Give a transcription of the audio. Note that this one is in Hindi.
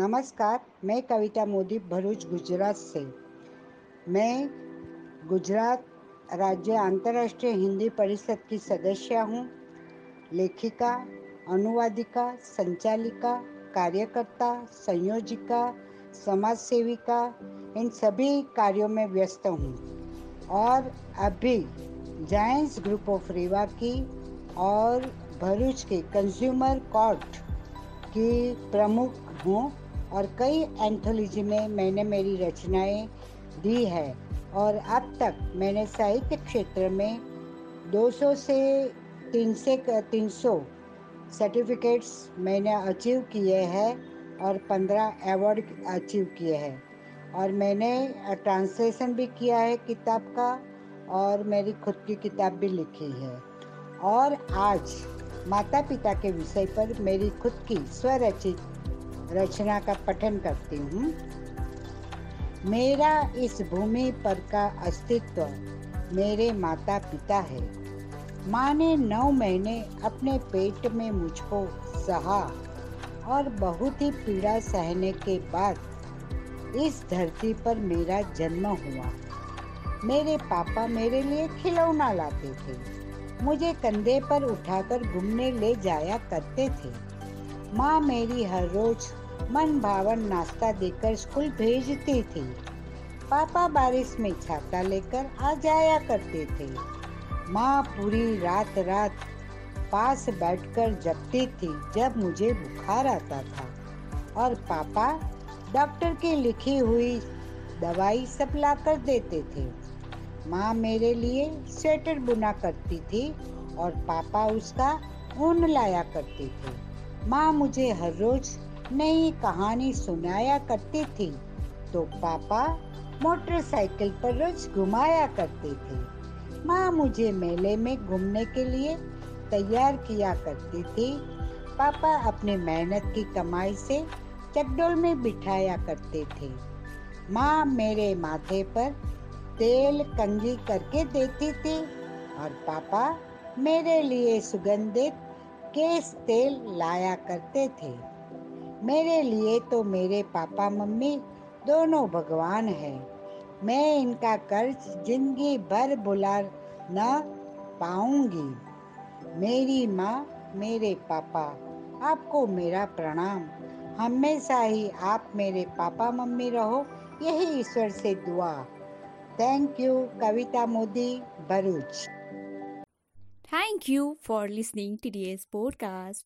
नमस्कार, मैं कविता मोदी, भरूच, गुजरात से। मैं गुजरात राज्य अंतर्राष्ट्रीय हिंदी परिषद की सदस्य हूँ। लेखिका, अनुवादिका, संचालिका, कार्यकर्ता, संयोजिका समाज सेविका इन सभी कार्यों में व्यस्त हूँ। और अभी जायंस ग्रुप ऑफ़ रीवा की और भरूच के कंज्यूमर कोर्ट की प्रमुख हूँ। और कई एंथोलॉजी में मैंने मेरी रचनाएँ दी है। और अब तक मैंने साहित्य क्षेत्र में 200 से 300 300 सर्टिफिकेट्स मैंने अचीव किए हैं और 15 अवार्ड अचीव किए हैं। और मैंने ट्रांसलेशन भी किया है किताब का और मेरी खुद की किताब भी लिखी है। और आज माता पिता के विषय पर मेरी खुद की स्वरचित रचना का पठन करती हूँ। मेरा इस भूमि पर का अस्तित्व मेरे माता पिता है। माँ ने नौ महीने अपने पेट में मुझको सहा और बहुत ही पीड़ा सहने के बाद इस धरती पर मेरा जन्म हुआ। मेरे पापा मेरे लिए खिलौना लाते थे। मुझे कंधे पर उठाकर घूमने ले जाया करते थे। माँ मेरी हर रोज मन भावन नाश्ता देकर स्कूल भेजती थी। पापा बारिश में छाता लेकर आ जाया करते थे। माँ पूरी रात रात पास बैठकर जपती थी जब मुझे बुखार आता था। और पापा डॉक्टर की लिखी हुई दवाई सब ला कर देते थे। माँ मेरे लिए स्वेटर बुना करती थी और पापा उसका ऊन लाया करते थे। माँ मुझे हर रोज नई कहानी सुनाया करती थी तो पापा मोटरसाइकिल पर रोज घुमाया करते थे। माँ मुझे मेले में घूमने के लिए तैयार किया करती थी। पापा अपनी मेहनत की कमाई से चकडोल में बिठाया करते थे। माँ मेरे माथे पर तेल कंगी करके देती थी और पापा मेरे लिए सुगंधित केस तेल लाया करते थे। मेरे लिए तो मेरे पापा, मम्मी दोनों भगवान हैं। मैं इनका कर्ज ज़िंदगी भर बुला न पाऊँगी। मेरी माँ, मेरे पापा, आपको मेरा प्रणाम। हमेशा ही आप मेरे पापा, मम्मी रहो, यही ईश्वर से दुआ। Thank you Kavita Modi, Bharuch. Thank you for listening to today's podcast.